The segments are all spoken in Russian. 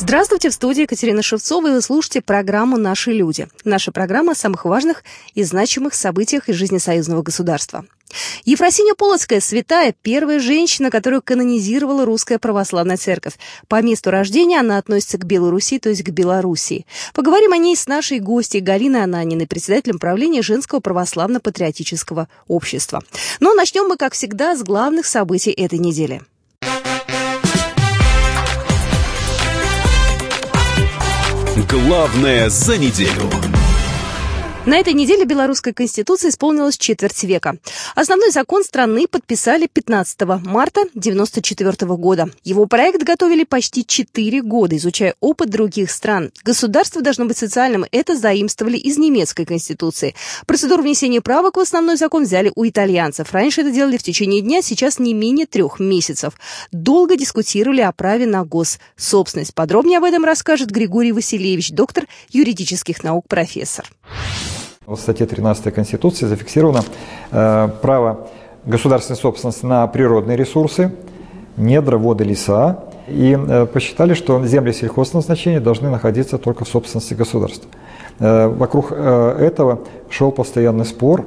Здравствуйте, в студии Екатерина Шевцова, и вы слушаете программу «Наши люди». Наша программа о самых важных и значимых событиях из жизни союзного государства. Ефросинья Полоцкая – святая, первая женщина, которую канонизировала Русская Православная Церковь. По месту рождения она относится к Белоруссии, то есть к Белоруссии. Поговорим о ней с нашей гостьей Галиной Ананиной, председателем правления Женского православно-патриотического общества. Но начнем мы, как всегда, с главных событий этой недели. Главное за неделю. На этой неделе белорусской конституции исполнилось четверть века. Основной закон страны подписали 15 марта 1994 года. Его проект готовили почти 4 года, изучая опыт других стран. Государство должно быть социальным. Это заимствовали из немецкой конституции. Процедуру внесения правок в основной закон взяли у итальянцев. Раньше это делали в течение дня, сейчас не менее трех месяцев. Долго дискутировали о праве на госсобственность. Подробнее об этом расскажет Григорий Васильевич, доктор юридических наук, профессор. В статье 13 Конституции зафиксировано э, право государственной собственности на природные ресурсы, недра, воды, леса. И э, посчитали, что земли сельхозназначения должны находиться только в собственности государства. Э, вокруг э, этого шел постоянный спор.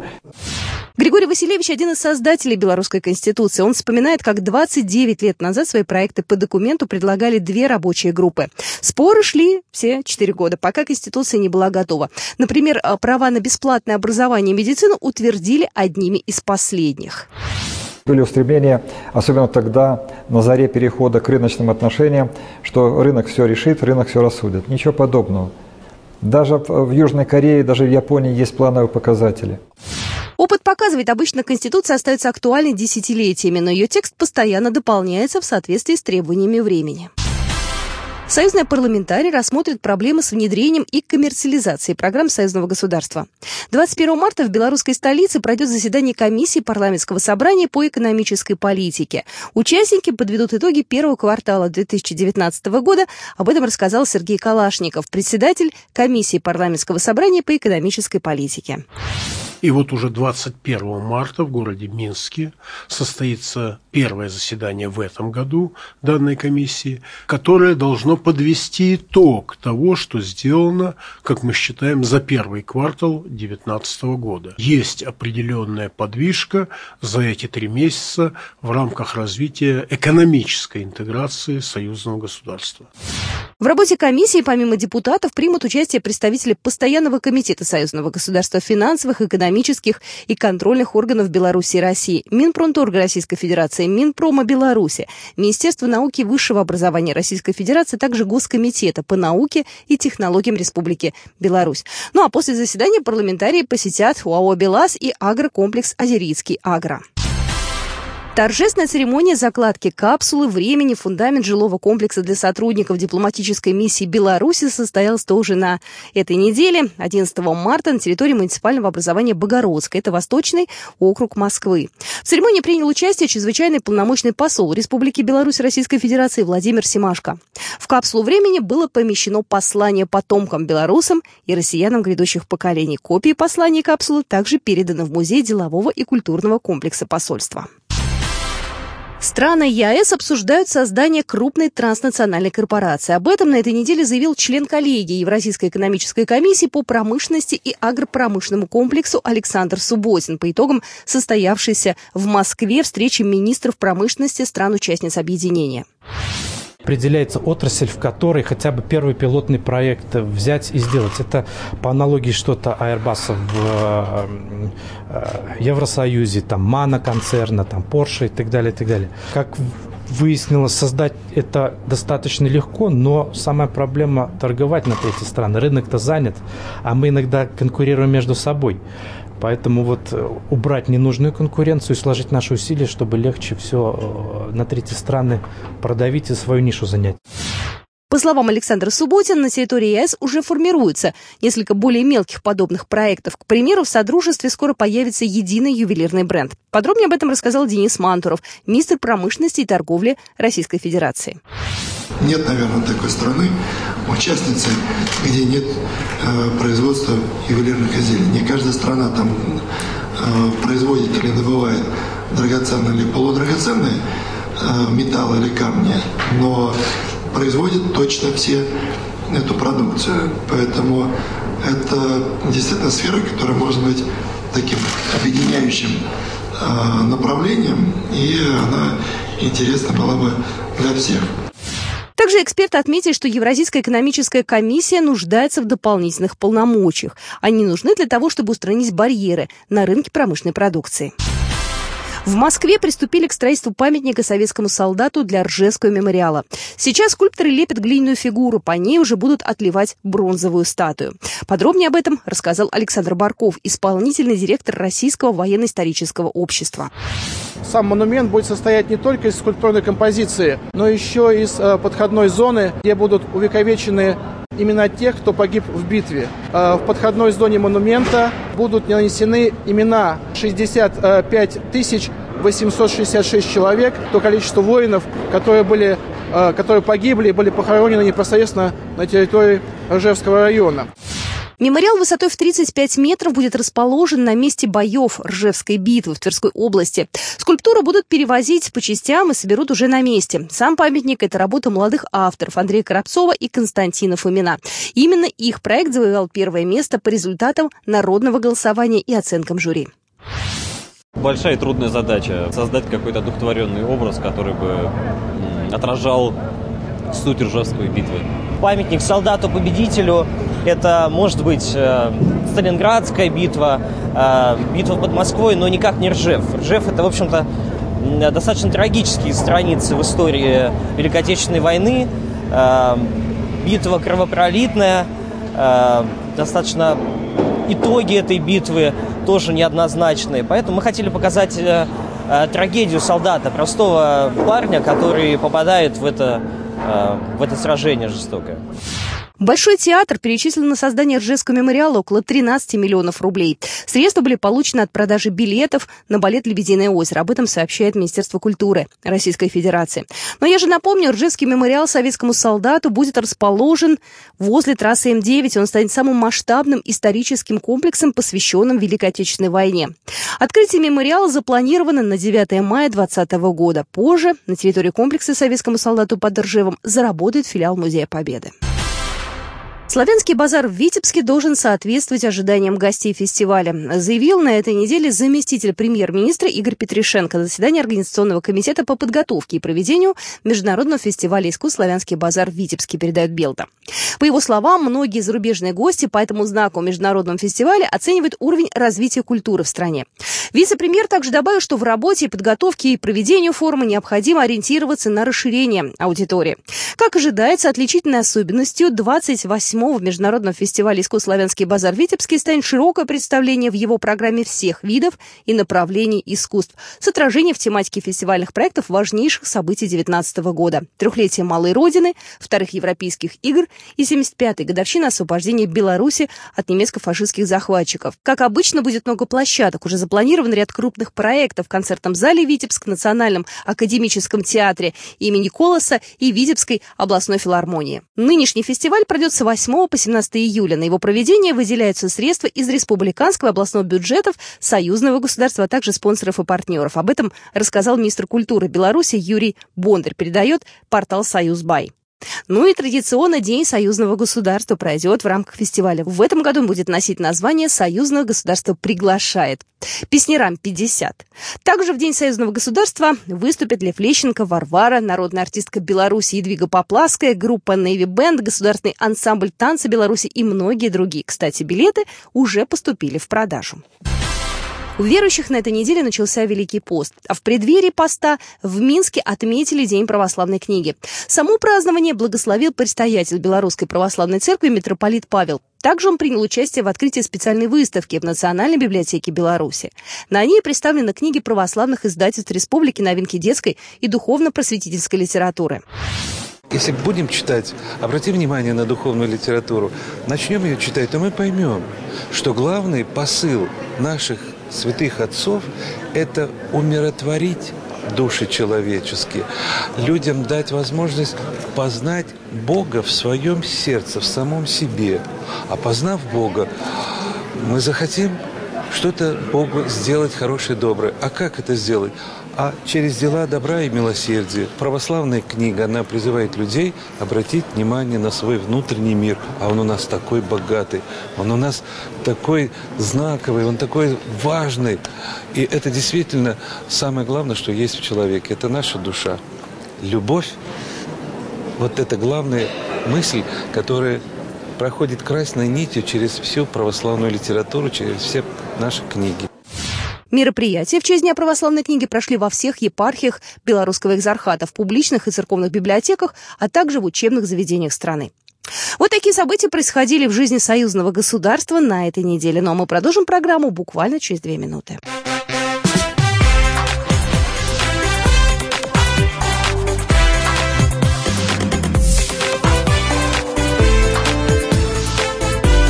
Григорий Васильевич – один из создателей Белорусской Конституции. Он вспоминает, как 29 лет назад свои проекты по документу предлагали две рабочие группы. Споры шли все четыре года, пока Конституция не была готова. Например, а, права на бесплатное образование и медицину утвердили одними из последних. Были устремления, особенно тогда, на заре перехода к рыночным отношениям, что рынок все решит, рынок все рассудит. Ничего подобного. Даже в Южной Корее, даже в Японии есть плановые показатели. Опыт показывает, обычно Конституция остается актуальной десятилетиями, но ее текст постоянно дополняется в соответствии с требованиями времени. Союзные парламентарии рассмотрят проблемы с внедрением и коммерциализацией программ союзного государства. 21 марта в белорусской столице пройдет заседание комиссии парламентского собрания по экономической политике. Участники подведут итоги первого квартала 2019 года. Об этом рассказал Сергей Калашников, председатель комиссии парламентского собрания по экономической политике. И вот уже 21 марта в городе Минске состоится первое заседание в этом году данной комиссии, которое должно подвести итог того, что сделано, как мы считаем, за первый квартал 2019 года. Есть определенная подвижка за эти три месяца в рамках развития экономической интеграции союзного государства. В работе комиссии, помимо депутатов, примут участие представители Постоянного комитета Союзного государства финансовых, экономических и контрольных органов Беларуси и России, Минпромторга Российской Федерации, Минпрома Беларуси, Министерство науки и высшего образования Российской Федерации, также Госкомитета по науке и технологиям Республики Беларусь. Ну а после заседания парламентарии посетят УАО «БелАЗ» и агрокомплекс «Азерийский агро». Торжественная церемония закладки капсулы времени фундамент жилого комплекса для сотрудников дипломатической миссии Беларуси состоялась тоже на этой неделе, 11 марта, на территории муниципального образования Богородска. Это Восточный округ Москвы. В церемонии принял участие чрезвычайный полномочный посол Республики Беларусь Российской Федерации Владимир Симашко. В капсулу времени было помещено послание потомкам белорусам и россиянам грядущих поколений. Копии посланий капсулы также переданы в Музей делового и культурного комплекса посольства. Страны ЕАЭС обсуждают создание крупной транснациональной корпорации. Об этом на этой неделе заявил член коллегии Евразийской экономической комиссии по промышленности и агропромышленному комплексу Александр Субботин по итогам состоявшейся в Москве встречи министров промышленности стран-участниц объединения определяется отрасль, в которой хотя бы первый пилотный проект взять и сделать. Это по аналогии что-то Airbus в э, э, Евросоюзе, там Мана концерна, там Porsche и так далее, и так далее. Как выяснилось, создать это достаточно легко, но самая проблема торговать на эти страны. Рынок-то занят, а мы иногда конкурируем между собой. Поэтому вот э, убрать ненужную конкуренцию и сложить наши усилия, чтобы легче все э, на третьи страны продавить и свою нишу занять. По словам Александра Субботина, на территории ЕС уже формируется несколько более мелких подобных проектов. К примеру, в Содружестве скоро появится единый ювелирный бренд. Подробнее об этом рассказал Денис Мантуров, министр промышленности и торговли Российской Федерации. Нет, наверное, такой страны, участницы, где нет э, производства ювелирных изделий. Не каждая страна там э, производит или добывает драгоценные или полудрагоценные э, металлы или камни, но производят точно все эту продукцию. Поэтому это действительно сфера, которая может быть таким объединяющим э, направлением, и она интересна была бы для всех. Также эксперты отметили, что Евразийская экономическая комиссия нуждается в дополнительных полномочиях. Они нужны для того, чтобы устранить барьеры на рынке промышленной продукции. В Москве приступили к строительству памятника советскому солдату для Ржевского мемориала. Сейчас скульпторы лепят глиняную фигуру, по ней уже будут отливать бронзовую статую. Подробнее об этом рассказал Александр Барков, исполнительный директор Российского военно-исторического общества. Сам монумент будет состоять не только из скульптурной композиции, но еще из э, подходной зоны, где будут увековечены имена тех, кто погиб в битве. Э, в подходной зоне монумента будут нанесены имена 65 тысяч 866 человек, то количество воинов, которые, были, э, которые погибли и были похоронены непосредственно на территории Ржевского района. Мемориал высотой в 35 метров будет расположен на месте боев Ржевской битвы в Тверской области. Скульптуру будут перевозить по частям и соберут уже на месте. Сам памятник – это работа молодых авторов Андрея Коробцова и Константина Фомина. Именно их проект завоевал первое место по результатам народного голосования и оценкам жюри. Большая и трудная задача – создать какой-то одухотворенный образ, который бы отражал суть Ржевской битвы. Памятник солдату-победителю – это, может быть, э, Сталинградская битва, э, битва под Москвой, но никак не Ржев. Ржев – это, в общем-то, достаточно трагические страницы в истории Великой Отечественной войны. Э, битва кровопролитная, достаточно итоги этой битвы тоже неоднозначные. Поэтому мы хотели показать трагедию солдата, простого парня, который попадает в это Э, в это сражение жестокое. Большой театр перечислил на создание Ржевского мемориала около 13 миллионов рублей. Средства были получены от продажи билетов на балет «Лебединое озеро». Об этом сообщает Министерство культуры Российской Федерации. Но я же напомню, Ржевский мемориал советскому солдату будет расположен возле трассы М9. Он станет самым масштабным историческим комплексом, посвященным Великой Отечественной войне. Открытие мемориала запланировано на 9 мая 2020 года. Позже на территории комплекса советскому солдату под Ржевом заработает филиал Музея Победы. Славянский базар в Витебске должен соответствовать ожиданиям гостей фестиваля, заявил на этой неделе заместитель премьер-министра Игорь Петришенко на заседании Организационного комитета по подготовке и проведению Международного фестиваля искусств «Славянский базар» в Витебске, передает Белта. По его словам, многие зарубежные гости по этому знаку Международного фестиваля оценивают уровень развития культуры в стране. Вице-премьер также добавил, что в работе и подготовке и проведению форума необходимо ориентироваться на расширение аудитории. Как ожидается, отличительной особенностью 28 седьмого Международного фестиваля искусств «Славянский базар» в Витебске станет широкое представление в его программе всех видов и направлений искусств с отражением в тематике фестивальных проектов важнейших событий 2019 года. Трехлетие Малой Родины, вторых Европейских игр и 75-й годовщина освобождения Беларуси от немецко-фашистских захватчиков. Как обычно, будет много площадок. Уже запланирован ряд крупных проектов в концертном зале Витебск, Национальном академическом театре имени Колоса и Витебской областной филармонии. Нынешний фестиваль пройдет с 8 по 17 июля. На его проведение выделяются средства из республиканского областного бюджетов, союзного государства, а также спонсоров и партнеров. Об этом рассказал министр культуры Беларуси Юрий Бондарь, передает портал «Союзбай». Ну и традиционно День союзного государства пройдет в рамках фестиваля. В этом году он будет носить название «Союзное государство приглашает». Песнерам 50. Также в День союзного государства выступят Лев Лещенко, Варвара, народная артистка Беларуси Едвига Поплавская, группа Navy Band, государственный ансамбль танца Беларуси и многие другие. Кстати, билеты уже поступили в продажу. У верующих на этой неделе начался Великий пост, а в преддверии поста в Минске отметили День православной книги. Само празднование благословил предстоятель Белорусской православной церкви митрополит Павел. Также он принял участие в открытии специальной выставки в Национальной библиотеке Беларуси. На ней представлены книги православных издательств Республики, новинки детской и духовно-просветительской литературы. Если будем читать, обратим внимание на духовную литературу, начнем ее читать, то мы поймем, что главный посыл наших святых отцов – это умиротворить души человеческие, людям дать возможность познать Бога в своем сердце, в самом себе. А познав Бога, мы захотим что-то Богу сделать хорошее, доброе. А как это сделать? А через дела добра и милосердия. Православная книга, она призывает людей обратить внимание на свой внутренний мир. А он у нас такой богатый, он у нас такой знаковый, он такой важный. И это действительно самое главное, что есть в человеке. Это наша душа. Любовь – вот это главная мысль, которая проходит красной нитью через всю православную литературу, через все наши книги. Мероприятия в честь Дня православной книги прошли во всех епархиях Белорусского экзархата, в публичных и церковных библиотеках, а также в учебных заведениях страны. Вот такие события происходили в жизни союзного государства на этой неделе. Ну а мы продолжим программу буквально через две минуты.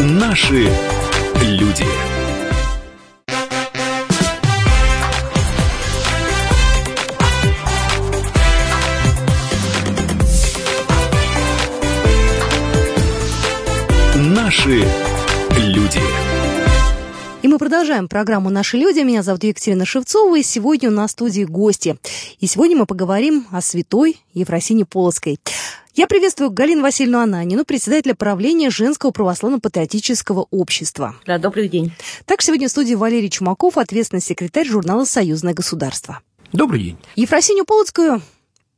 Наши люди. Наши люди. И мы продолжаем программу «Наши люди». Меня зовут Екатерина Шевцова, и сегодня у нас в студии гости. И сегодня мы поговорим о святой Ефросине Полоцкой. Я приветствую Галину Васильевну Ананину, председателя правления Женского православно-патриотического общества. Да, добрый день. Также сегодня в студии Валерий Чумаков, ответственный секретарь журнала «Союзное государство». Добрый день. Ефросинью Полоцкую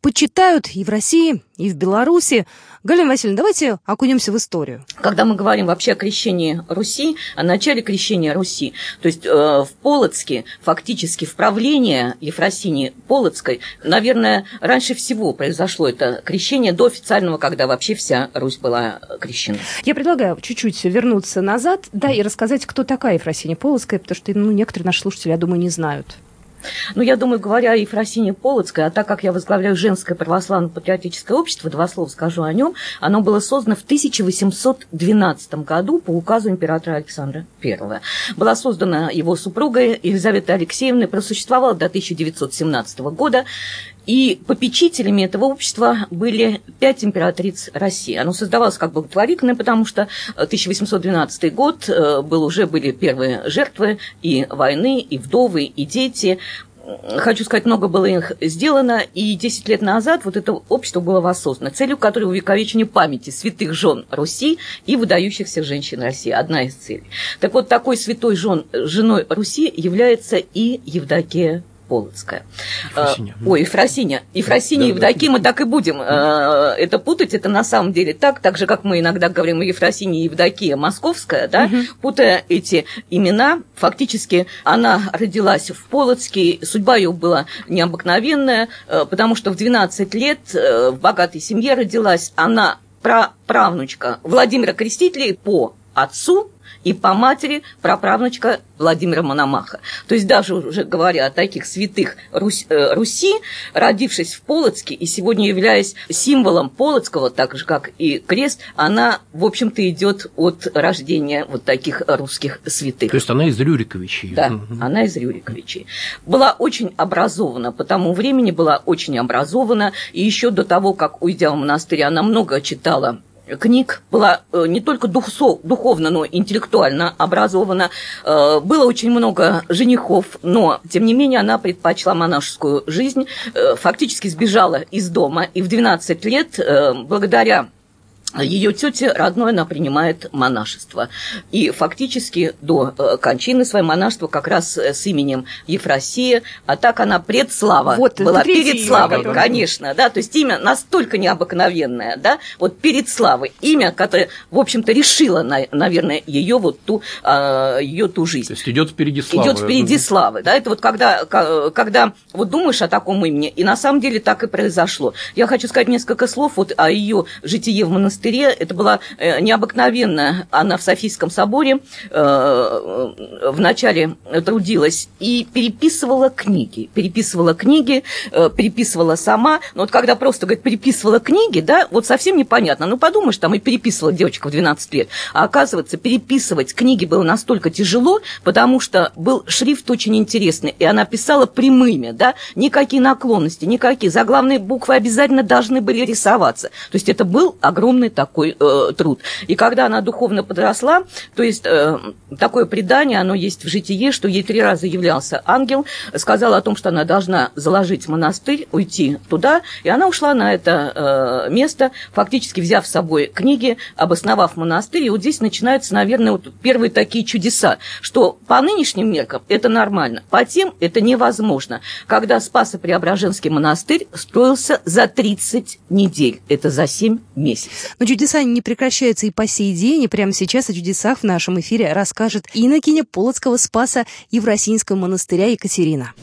почитают и в России, и в Беларуси. Галина Васильевна, давайте окунемся в историю. Когда мы говорим вообще о крещении Руси, о начале крещения Руси, то есть э, в Полоцке фактически в правление Ефросинии Полоцкой, наверное, раньше всего произошло это крещение до официального, когда вообще вся Русь была крещена. Я предлагаю чуть-чуть вернуться назад, да, и рассказать, кто такая Ефросиния Полоцкая, потому что ну, некоторые наши слушатели, я думаю, не знают. Ну, я думаю, говоря о Ефросине Полоцкой, а так как я возглавляю женское православно-патриотическое общество, два слова скажу о нем, оно было создано в 1812 году по указу императора Александра I. Была создана его супругой Елизавета Алексеевна, просуществовала до 1917 года. И попечителями этого общества были пять императриц России. Оно создавалось как благотворительное, потому что 1812 год э, был, уже были первые жертвы и войны, и вдовы, и дети. Хочу сказать, много было их сделано, и 10 лет назад вот это общество было воссоздано, целью которой увековечение памяти святых жен Руси и выдающихся женщин России. Одна из целей. Так вот, такой святой жен, женой Руси является и Евдокия Полоцкая. Ефросиня. Ой, Ефросиня. Ефросиня, да, Евдокия, да. мы так и будем да. это путать. Это на самом деле так, так же, как мы иногда говорим о Ефросине и Евдокия Московская, да, угу. путая эти имена, фактически она родилась в Полоцке, судьба ее была необыкновенная, э, потому что в 12 лет э, в богатой семье родилась она праправнучка Владимира Крестителя по отцу и по матери праправнучка Владимира Мономаха. То есть даже уже говоря о таких святых Русь, э, Руси, родившись в Полоцке и сегодня являясь символом Полоцкого, так же как и крест, она, в общем-то, идет от рождения вот таких русских святых. То есть она из Рюриковичей. Да, угу. она из Рюриковичей. Была очень образована, по тому времени была очень образована, и еще до того, как уйдя в монастырь, она много читала книг, была э, не только духовно, но и интеллектуально образована. Э, было очень много женихов, но, тем не менее, она предпочла монашескую жизнь, э, фактически сбежала из дома, и в 12 лет, благодаря ее тетя родной она принимает монашество. И фактически до э, кончины свое монашество как раз э, с именем Ефросия, а так она предслава вот, была перед славой, имя, конечно, да, то есть имя настолько необыкновенное, да, вот перед славой, имя, которое, в общем-то, решило, наверное, ее вот ту, а, ее ту жизнь. То есть идет впереди славы. Идет впереди славы, да, это вот когда, когда вот думаешь о таком имени, и на самом деле так и произошло. Я хочу сказать несколько слов вот о ее житие в монастыре монастыре. Это была э, необыкновенная. Она в Софийском соборе э, вначале трудилась и переписывала книги. Переписывала книги, э, переписывала сама. Но вот когда просто, говорит, переписывала книги, да, вот совсем непонятно. Ну, подумаешь, там и переписывала девочка в 12 лет. А оказывается, переписывать книги было настолько тяжело, потому что был шрифт очень интересный. И она писала прямыми, да, никакие наклонности, никакие. Заглавные буквы обязательно должны были рисоваться. То есть это был огромный духовный такой э, труд. И когда она духовно подросла, то есть э, такое предание, оно есть в житие, что ей три раза являлся ангел, сказал о том, что она должна заложить монастырь, уйти туда, и она ушла на это э, место, фактически взяв с собой книги, обосновав монастырь, и вот здесь начинаются, наверное, вот первые такие чудеса, что по нынешним меркам это нормально, по тем это невозможно. Когда Спасо-Преображенский монастырь строился за 30 недель, это за 7 месяцев. Но чудеса не прекращаются и по сей день, и прямо сейчас о чудесах в нашем эфире расскажет инокиня Полоцкого Спаса Евросинского монастыря Екатерина.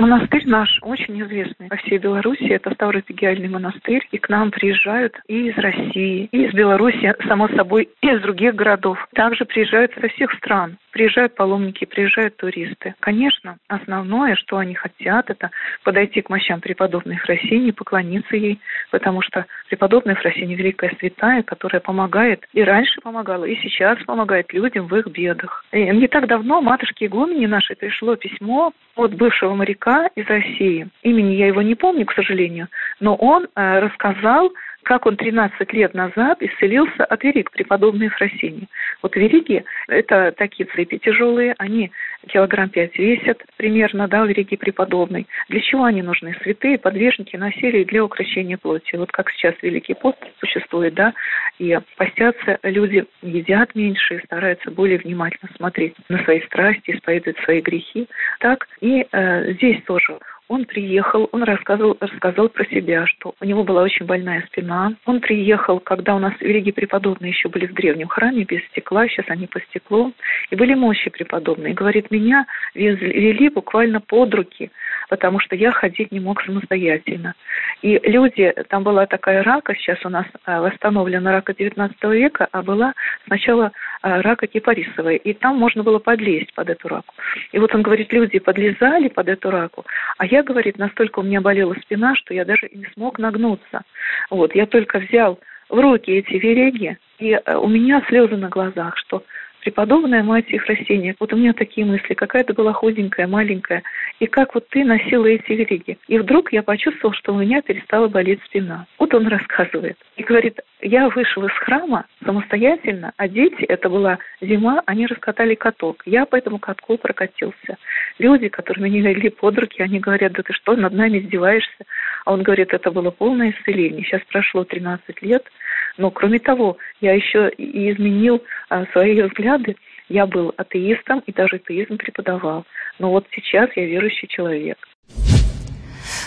Монастырь наш очень известный по всей Беларуси. Это Ставропигиальный монастырь. И к нам приезжают и из России, и из Беларуси, само собой, и из других городов. Также приезжают со всех стран. Приезжают паломники, приезжают туристы. Конечно, основное, что они хотят, это подойти к мощам преподобной Фросини, поклониться ей, потому что преподобная Фросини – великая святая, которая помогает, и раньше помогала, и сейчас помогает людям в их бедах. И не так давно матушке игумени нашей пришло письмо от бывшего моряка из России. Имени я его не помню, к сожалению, но он э, рассказал как он 13 лет назад исцелился от вериг преподобной Ефросинии. Вот вериги – это такие цепи тяжелые, они килограмм пять весят примерно, да, вериги преподобной. Для чего они нужны? Святые подвижники носили для украшения плоти. Вот как сейчас Великий пост существует, да, и постятся люди, едят меньше, стараются более внимательно смотреть на свои страсти, исповедовать свои грехи. Так и э, здесь тоже он приехал, он рассказывал, рассказал про себя, что у него была очень больная спина. Он приехал, когда у нас великие преподобные еще были в древнем храме, без стекла, сейчас они по стеклу. И были мощи преподобные. Говорит, меня вели буквально под руки, потому что я ходить не мог самостоятельно. И люди, там была такая рака, сейчас у нас а, восстановлена рака 19 века, а была сначала а, рака кипарисовая. И там можно было подлезть под эту раку. И вот он говорит, люди подлезали под эту раку, а я говорит, настолько у меня болела спина, что я даже не смог нагнуться. Вот, я только взял в руки эти вереги, и э, у меня слезы на глазах, что преподобная мать Ефросиния, вот у меня такие мысли, какая ты была худенькая, маленькая, и как вот ты носила эти вериги. И вдруг я почувствовал, что у меня перестала болеть спина. Вот он рассказывает. И говорит, я вышел из храма самостоятельно, а дети, это была зима, они раскатали каток. Я по этому катку прокатился. Люди, которые меня вели под руки, они говорят, да ты что, над нами издеваешься? А он говорит, это было полное исцеление. Сейчас прошло 13 лет, но кроме того, я еще и изменил а, свои взгляды. Я был атеистом и даже атеизм преподавал. Но вот сейчас я верующий человек.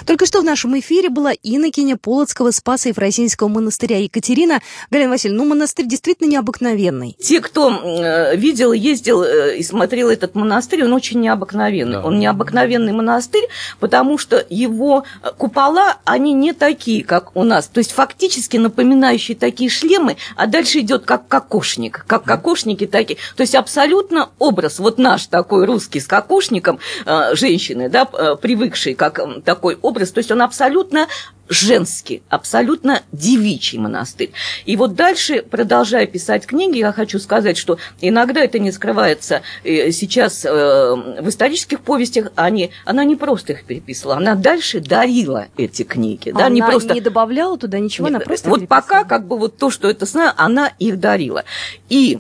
Только что в нашем эфире была инокиня Полоцкого Спаса Ефросинского монастыря Екатерина. Галина Васильевна, ну монастырь действительно необыкновенный. Те, кто э, видел, ездил э, и смотрел этот монастырь, он очень необыкновенный. Да. Он необыкновенный монастырь, потому что его купола, они не такие, как у нас. То есть фактически напоминающие такие шлемы, а дальше идет как кокошник. Как кокошники такие. То есть абсолютно образ, вот наш такой русский с кокошником, э, женщины, да, э, привыкшие как такой образ, образ, то есть он абсолютно женский, абсолютно девичий монастырь. И вот дальше, продолжая писать книги, я хочу сказать, что иногда это не скрывается э, сейчас э, в исторических повестях, они, она не просто их переписывала, она дальше дарила эти книги. А да, она не, просто... не добавляла туда ничего, Нет, она просто Вот пока как бы вот то, что это знаю, она их дарила. И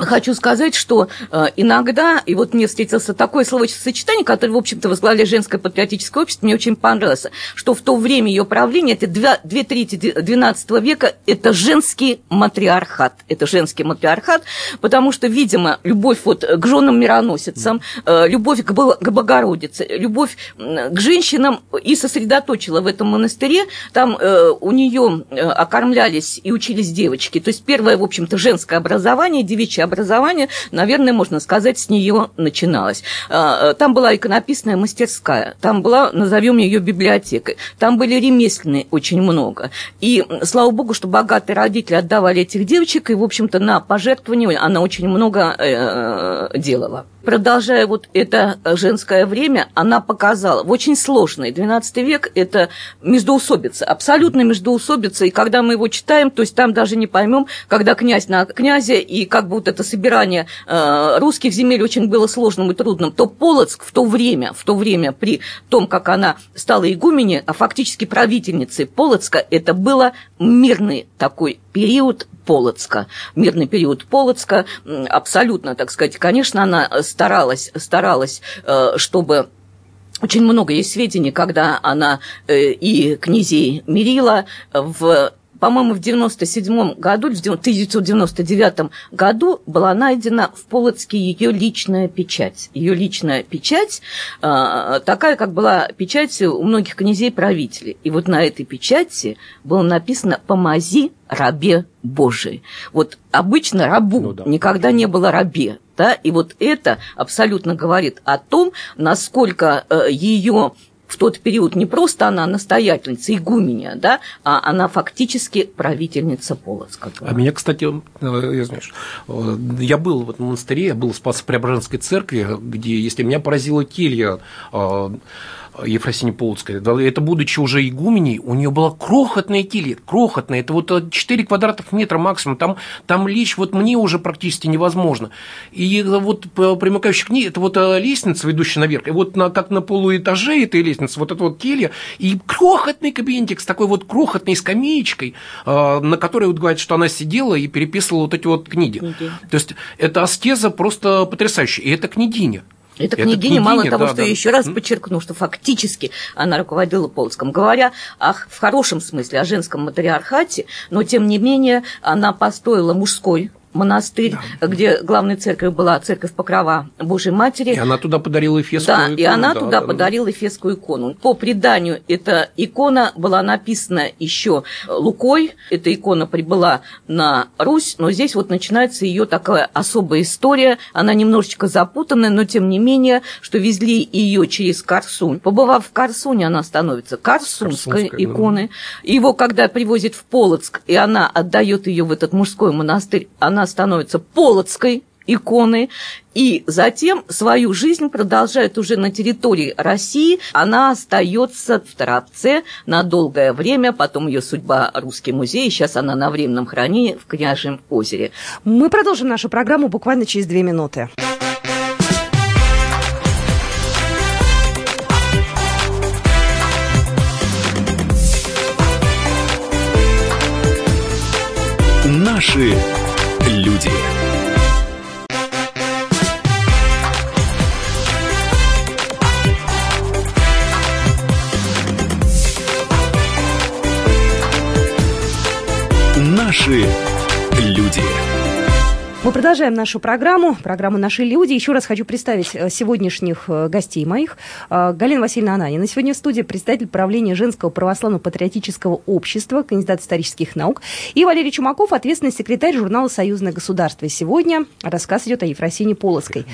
Хочу сказать, что э, иногда, и вот мне встретился такое словосочетание, которое, в общем-то, возглавляет женское патриотическое общество, мне очень понравилось, что в то время ее правления, это две, две трети XII века, это женский матриархат. Это женский матриархат, потому что, видимо, любовь вот к женам мироносицам, э, любовь к, к Богородице, любовь к женщинам и сосредоточила в этом монастыре. Там э, у нее э, окормлялись и учились девочки. То есть первое, в общем-то, женское образование, девичье образование, наверное, можно сказать, с нее начиналось. А, там была иконописная мастерская, там была, назовем ее библиотекой, там были ремесленные очень много. И слава богу, что богатые родители отдавали этих девочек, и, в общем-то, на пожертвование она очень много э, делала. Продолжая вот это женское время, она показала в очень сложный 12 век это междоусобица, абсолютно междоусобица, и когда мы его читаем, то есть там даже не поймем, когда князь на князя, и как будто это собирание э, русских земель очень было сложным и трудным, то Полоцк в то время, в то время при том, как она стала игуменей, а фактически правительницей Полоцка, это было мирный такой период Полоцка, мирный период Полоцка, абсолютно, так сказать, конечно, она старалась, старалась, э, чтобы очень много есть сведений, когда она э, и князей мирила в по-моему, в 97 году, в 1999 году была найдена в Полоцке ее личная печать. Ее личная печать, э, такая, как была печать у многих князей-правителей. И вот на этой печати было написано «Помози рабе Божий». Вот обычно рабу ну, да. никогда не было рабе. Да? И вот это абсолютно говорит о том, насколько э, ее в тот период не просто она настоятельница, игуменя, да, а она фактически правительница Полоцка. А меня, кстати, я, знаешь, я был в этом монастыре, я был в Спасо-Преображенской церкви, где, если меня поразила келья Ефросинии Полоцкой, это будучи уже игуменей, у нее была крохотная келья, крохотная, это вот 4 квадратных метра максимум, там, там лечь вот мне уже практически невозможно. И вот примыкающая к ней, это вот э, лестница, ведущая наверх, и вот на, как на полуэтаже этой лестницы, вот эта вот келья, и крохотный кабинетик с такой вот крохотной скамеечкой, э, на которой вот говорят, что она сидела и переписывала вот эти вот книги. книги. То есть, это аскеза просто потрясающая, и это княгиня. Это княгиня, княгиня мало того, да, что да. я еще раз подчеркну, что фактически она руководила Полоцком, говоря о, в хорошем смысле о женском матриархате, но тем не менее она построила мужской монастырь, да. где главной церковь была церковь Покрова Божьей Матери. И она туда подарила эфесскую да, икону. И она да, туда да, подарила да. эфесскую икону. По преданию, эта икона была написана еще Лукой. Эта икона прибыла на Русь, но здесь вот начинается ее такая особая история. Она немножечко запутанная, но тем не менее, что везли ее через Корсунь. Побывав в Корсуне, она становится Корсунской, Корсунской иконой. Да. Его, когда привозят в Полоцк, и она отдает ее в этот мужской монастырь, она она становится полоцкой иконы, и затем свою жизнь продолжает уже на территории России. Она остается в Торопце на долгое время, потом ее судьба Русский музей, сейчас она на временном хранении в Княжем озере. Мы продолжим нашу программу буквально через две минуты. Наши люди. Наши. Мы продолжаем нашу программу, программу «Наши люди». Еще раз хочу представить э, сегодняшних э, гостей моих. Э, Галина Васильевна Ананина. Сегодня в студии представитель правления Женского православно-патриотического общества, кандидат исторических наук. И Валерий Чумаков, ответственный секретарь журнала «Союзное государство». Сегодня рассказ идет о Ефросине Полоцкой.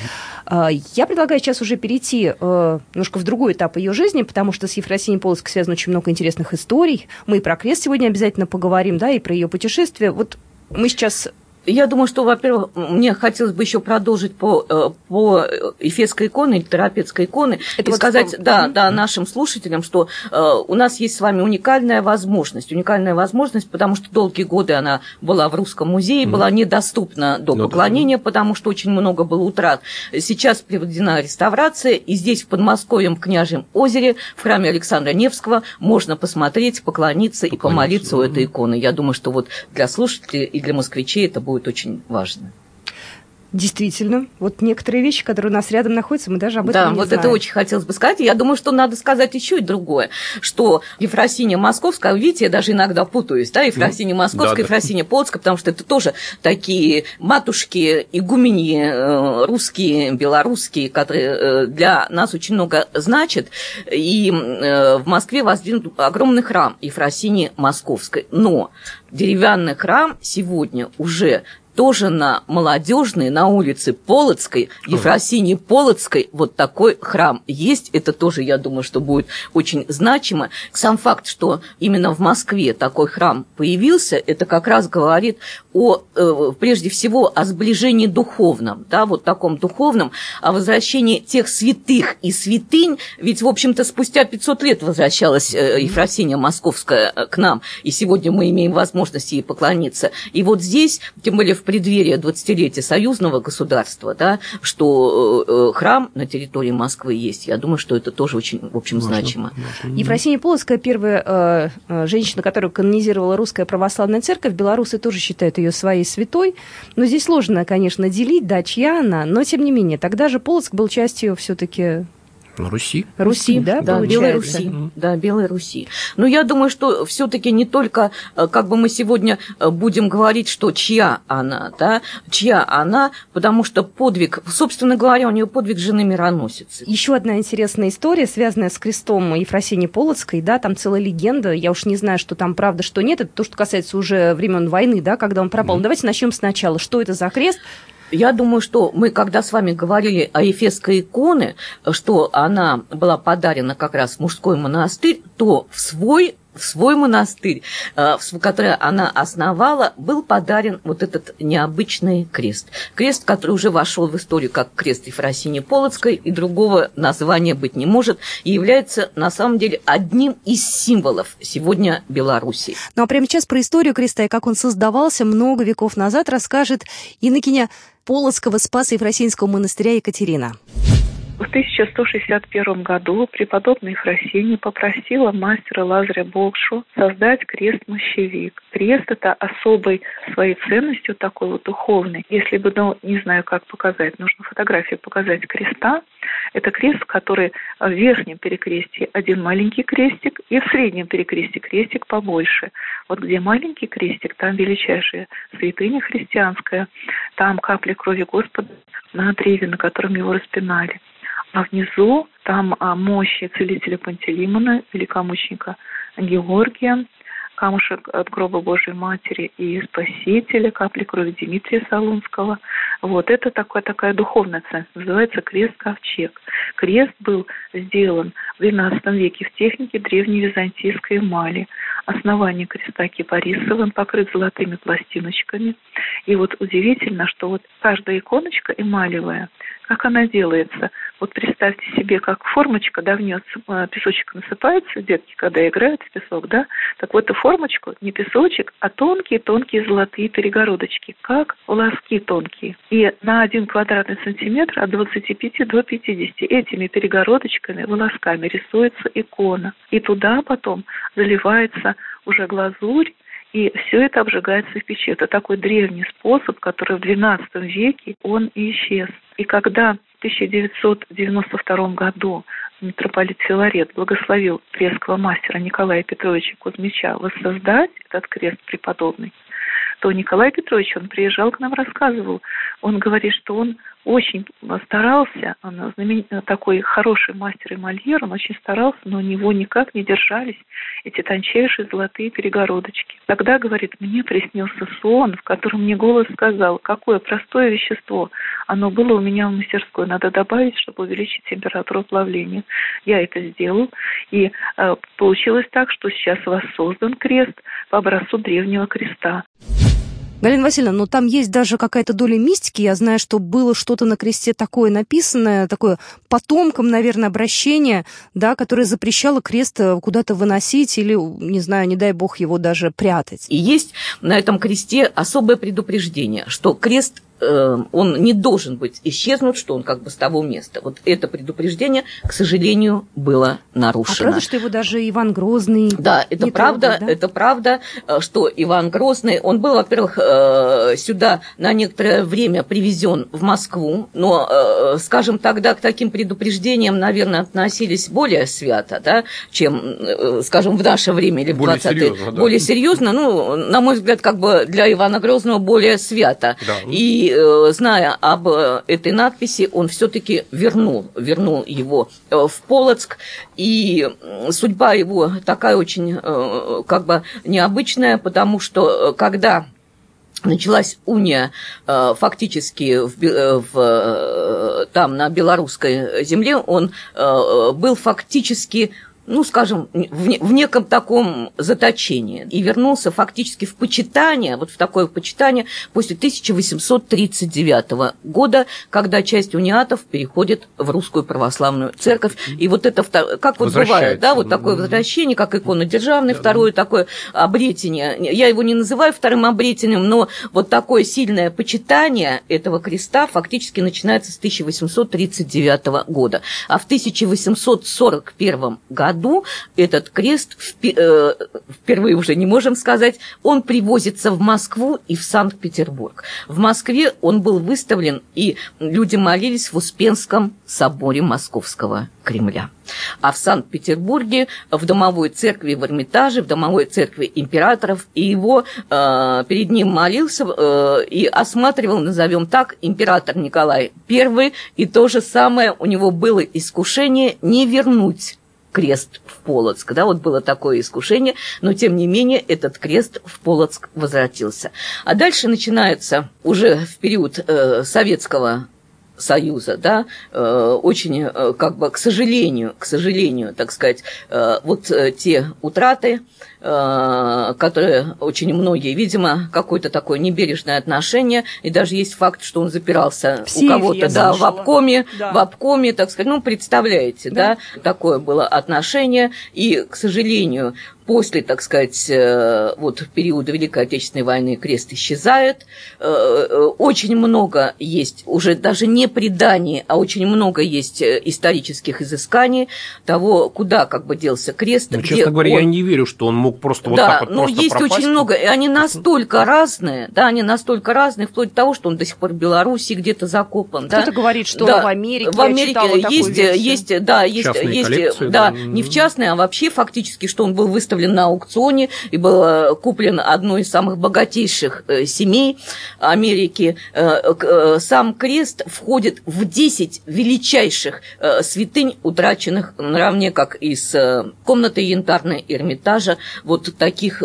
Я предлагаю сейчас уже перейти немножко в другой этап ее жизни, потому что с Ефросиней Полоцкой связано очень много интересных историй. Мы и про крест сегодня обязательно поговорим, да, и про ее путешествие. Вот мы сейчас я думаю, что, во-первых, мне хотелось бы еще продолжить по, э, по Эфесской иконе, или Терапевтской иконе, Это и вот сказать, да, mm-hmm. да, нашим слушателям, что э, у нас есть с вами уникальная возможность, уникальная возможность, потому что долгие годы она была в Русском музее, mm-hmm. была недоступна до ну, поклонения, да. потому что очень много было утрат. Сейчас проведена реставрация, и здесь, в Подмосковье, в Княжьем озере, в храме Александра Невского, можно посмотреть, поклониться, поклониться и помолиться mm-hmm. у этой иконы. Я думаю, что вот для слушателей и для москвичей это будет будет очень важно. Действительно, вот некоторые вещи, которые у нас рядом находятся, мы даже об этом да, не вот знаем. это очень хотелось бы сказать. Я думаю, что надо сказать еще и другое, что Ефросиния Московская, видите, я даже иногда путаюсь, да, Ефросиния ну, Московская, да, Ефросиния да. Полоцкая, потому что это тоже такие матушки, игумени э, русские, белорусские, которые э, для нас очень много значат. И э, в Москве воздвигнут огромный храм Ефросинии Московской. Но деревянный храм сегодня уже тоже на Молодежной, на улице Полоцкой, Ефросинии Полоцкой, вот такой храм есть. Это тоже, я думаю, что будет очень значимо. Сам факт, что именно в Москве такой храм появился, это как раз говорит о, э, прежде всего, о сближении духовном, да, вот таком духовном, о возвращении тех святых и святынь, ведь, в общем-то, спустя 500 лет возвращалась э, Ефросиния Московская э, к нам, и сегодня мы имеем возможность ей поклониться. И вот здесь, тем более в преддверии 20-летия союзного государства, да, что храм на территории Москвы есть, я думаю, что это тоже очень, в общем, Важно. значимо. Ефросиния Полоцкая, первая э, женщина, которая канонизировала русская православная церковь, белорусы тоже считают ее своей святой, но здесь сложно, конечно, делить, да, чья она, но тем не менее, тогда же Полоцк был частью все-таки Руси. Руси, да, да Белой Руси. Да, Белой Руси. Но я думаю, что все-таки не только, э, как бы мы сегодня э, будем говорить, что чья она, да, чья она, потому что подвиг, собственно говоря, у нее подвиг жены мироносицы. Еще одна интересная история, связанная с крестом Ефросинии Полоцкой, да, там целая легенда, я уж не знаю, что там правда, что нет, это то, что касается уже времен войны, да, когда он пропал. Mm. Давайте начнем сначала. Что это за крест? Я думаю, что мы, когда с вами говорили о Ефесской иконе, что она была подарена как раз в мужской монастырь, то в свой в свой монастырь, э, который она основала, был подарен вот этот необычный крест. Крест, который уже вошел в историю как крест Ефросини Полоцкой, и другого названия быть не может, и является на самом деле одним из символов сегодня Беларуси. Ну а прямо сейчас про историю креста и как он создавался много веков назад расскажет Иннокеня Полоцкого Спаса Ефросинского монастыря Екатерина. В 1161 году преподобный Ефросиния попросила мастера Лазаря Бокшу создать крест-мощевик. Крест – это особой своей ценностью такой вот духовный. Если бы, ну, не знаю, как показать, нужно фотографию показать креста. Это крест, который в верхнем перекрестии один маленький крестик, и в среднем перекрестии крестик побольше. Вот где маленький крестик, там величайшая святыня христианская, там капли крови Господа на древе, на котором его распинали. А внизу там а, мощи целителя Пантелеймона, великомученика Георгия, камушек от гроба Божьей Матери и Спасителя, капли крови Дмитрия Солунского. Вот это такая, такая духовная ценность, называется крест-ковчег. Крест был сделан в XII веке в технике древней византийской эмали. Основание креста кипарисовым, покрыт золотыми пластиночками. И вот удивительно, что вот каждая иконочка эмалевая – как она делается? Вот представьте себе, как формочка, да, в нее э, песочек насыпается, детки, когда играют в песок, да, так вот эту формочку, не песочек, а тонкие-тонкие золотые перегородочки, как волоски тонкие. И на один квадратный сантиметр от 25 до 50 этими перегородочками, волосками рисуется икона. И туда потом заливается уже глазурь, и все это обжигается в печи. Это такой древний способ, который в XII веке он исчез. И когда 1992 году митрополит Филарет благословил крестского мастера Николая Петровича Кузьмича воссоздать этот крест преподобный, то Николай Петрович, он приезжал к нам, рассказывал. Он говорит, что он очень старался, он знамен... такой хороший мастер и мольер, он очень старался, но у него никак не держались эти тончайшие золотые перегородочки. Тогда, говорит, мне приснился сон, в котором мне голос сказал, какое простое вещество, оно было у меня в мастерской, надо добавить, чтобы увеличить температуру плавления. Я это сделал, и э, получилось так, что сейчас воссоздан крест по образцу древнего креста. Галина Васильевна, но там есть даже какая-то доля мистики. Я знаю, что было что-то на кресте такое написанное, такое потомкам, наверное, обращение, да, которое запрещало крест э, куда-то выносить или, не знаю, не дай бог его даже прятать. И есть на этом кресте особое предупреждение, что крест он не должен быть исчезнут, что он как бы с того места. Вот это предупреждение, к сожалению, было нарушено. А правда, что его даже Иван Грозный Да, это правда, трогал, да? это правда, э, что Иван Грозный, он был, во-первых, э, сюда на некоторое время привезен в Москву, но, скажем, тогда к таким предупреждениям, наверное, относились более свято, да, чем, скажем, в наше время или в более 20 серьезно, да. более серьезно, ну, на мой взгляд, как бы для Ивана Грозного более свято. Да. И Э, зная об э, этой надписи, он все-таки вернул, вернул его э, в Полоцк. И судьба его такая очень как бы необычная, потому что когда началась уния фактически в, в, там на белорусской земле, он был фактически ну, скажем, в, в неком таком заточении и вернулся фактически в почитание, вот в такое почитание после 1839 года, когда часть униатов переходит в русскую православную церковь. И вот это, как вот бывает, да, вот такое возвращение, как икона державной, да, второе такое обретение. Я его не называю вторым обретением, но вот такое сильное почитание этого креста фактически начинается с 1839 года. А в 1841 году этот крест э, впервые уже не можем сказать, он привозится в Москву и в Санкт-Петербург. В Москве он был выставлен, и люди молились в Успенском соборе Московского Кремля. А в Санкт-Петербурге в домовой церкви в Эрмитаже, в домовой церкви императоров, и его э, перед ним молился э, и осматривал, назовем так, император Николай I, и то же самое у него было искушение не вернуть крест в Полоцк. Да, вот было такое искушение, но тем не менее этот крест в Полоцк возвратился. А дальше начинается уже в период э, советского Союза, да, э, очень, э, как бы, к сожалению, к сожалению, так сказать, э, вот те утраты, которые очень многие, видимо, какое-то такое небережное отношение, и даже есть факт, что он запирался в у кого-то, да, в обкоме, да. в обкоме, так сказать, ну, представляете, да. да, такое было отношение, и, к сожалению, после, так сказать, э, вот периода Великой Отечественной войны крест исчезает. Э, э, очень много есть, уже даже не преданий, а очень много есть исторических изысканий того, куда как бы делся крест. Ну, честно говоря, он... я не верю, что он мог просто вот да, так вот ну, есть пропасть. очень много, и они настолько разные, да, они настолько разные, вплоть до того, что он до сих пор в Беларуси где-то закопан. Кто-то да? говорит, что да. в Америке, в Америке есть, есть, да, есть, есть, да, да, не в частные, а вообще фактически, что он был выставлен выставлен на аукционе и был э, куплен одной из самых богатейших э, семей Америки. Э, сам крест входит в 10 величайших святынь, утраченных наравне как из комнаты янтарной Эрмитажа, вот таких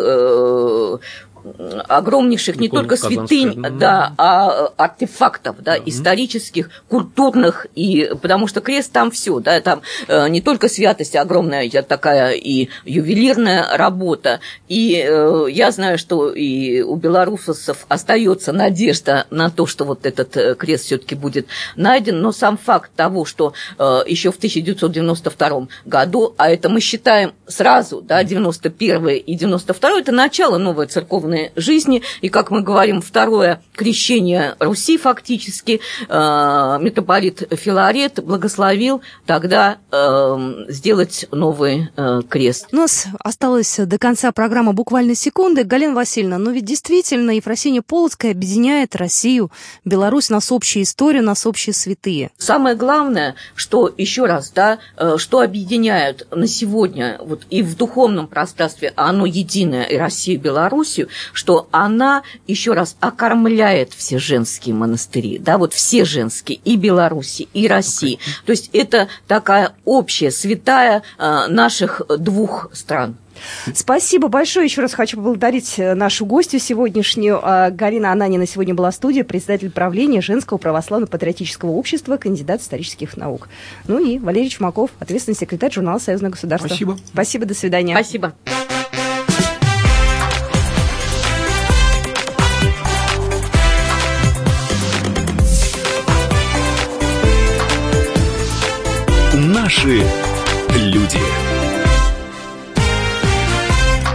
огромнейших не только святынь, да, а артефактов, да, угу. исторических, культурных, и, потому что крест там все, да, там э, не только святость, а огромная такая и ювелирная работа, и э, я знаю, что и у белорусов остается надежда на то, что вот этот э, крест все-таки будет найден, но сам факт того, что э, еще в 1992 году, а это мы считаем сразу, да, 91 и 92 это начало новой церковной духовной жизни. И, как мы говорим, второе крещение Руси фактически, э, митрополит Филарет благословил тогда э, сделать новый э, крест. У нас осталось до конца программы буквально секунды. Галина Васильевна, но ведь действительно Ефросиния Полоцкая объединяет Россию, Беларусь, нас общая история, нас общие святые. Самое главное, что, еще раз, да, что объединяют на сегодня вот и в духовном пространстве, а оно единое, и Россию, и Белоруссию, что она, еще раз, окормляет все женские монастыри, да, вот все женские, и Беларуси, и России. Okay. То есть это такая общая, святая э, наших двух стран. Спасибо большое. Еще раз хочу поблагодарить э, нашу гостью сегодняшнюю. А, Галина Ананина сегодня была в студии, председатель правления Женского православно-патриотического общества, кандидат исторических наук. Ну и Валерий Чумаков, ответственный секретарь журнала «Союзное государство». Спасибо. Спасибо, до свидания. Спасибо.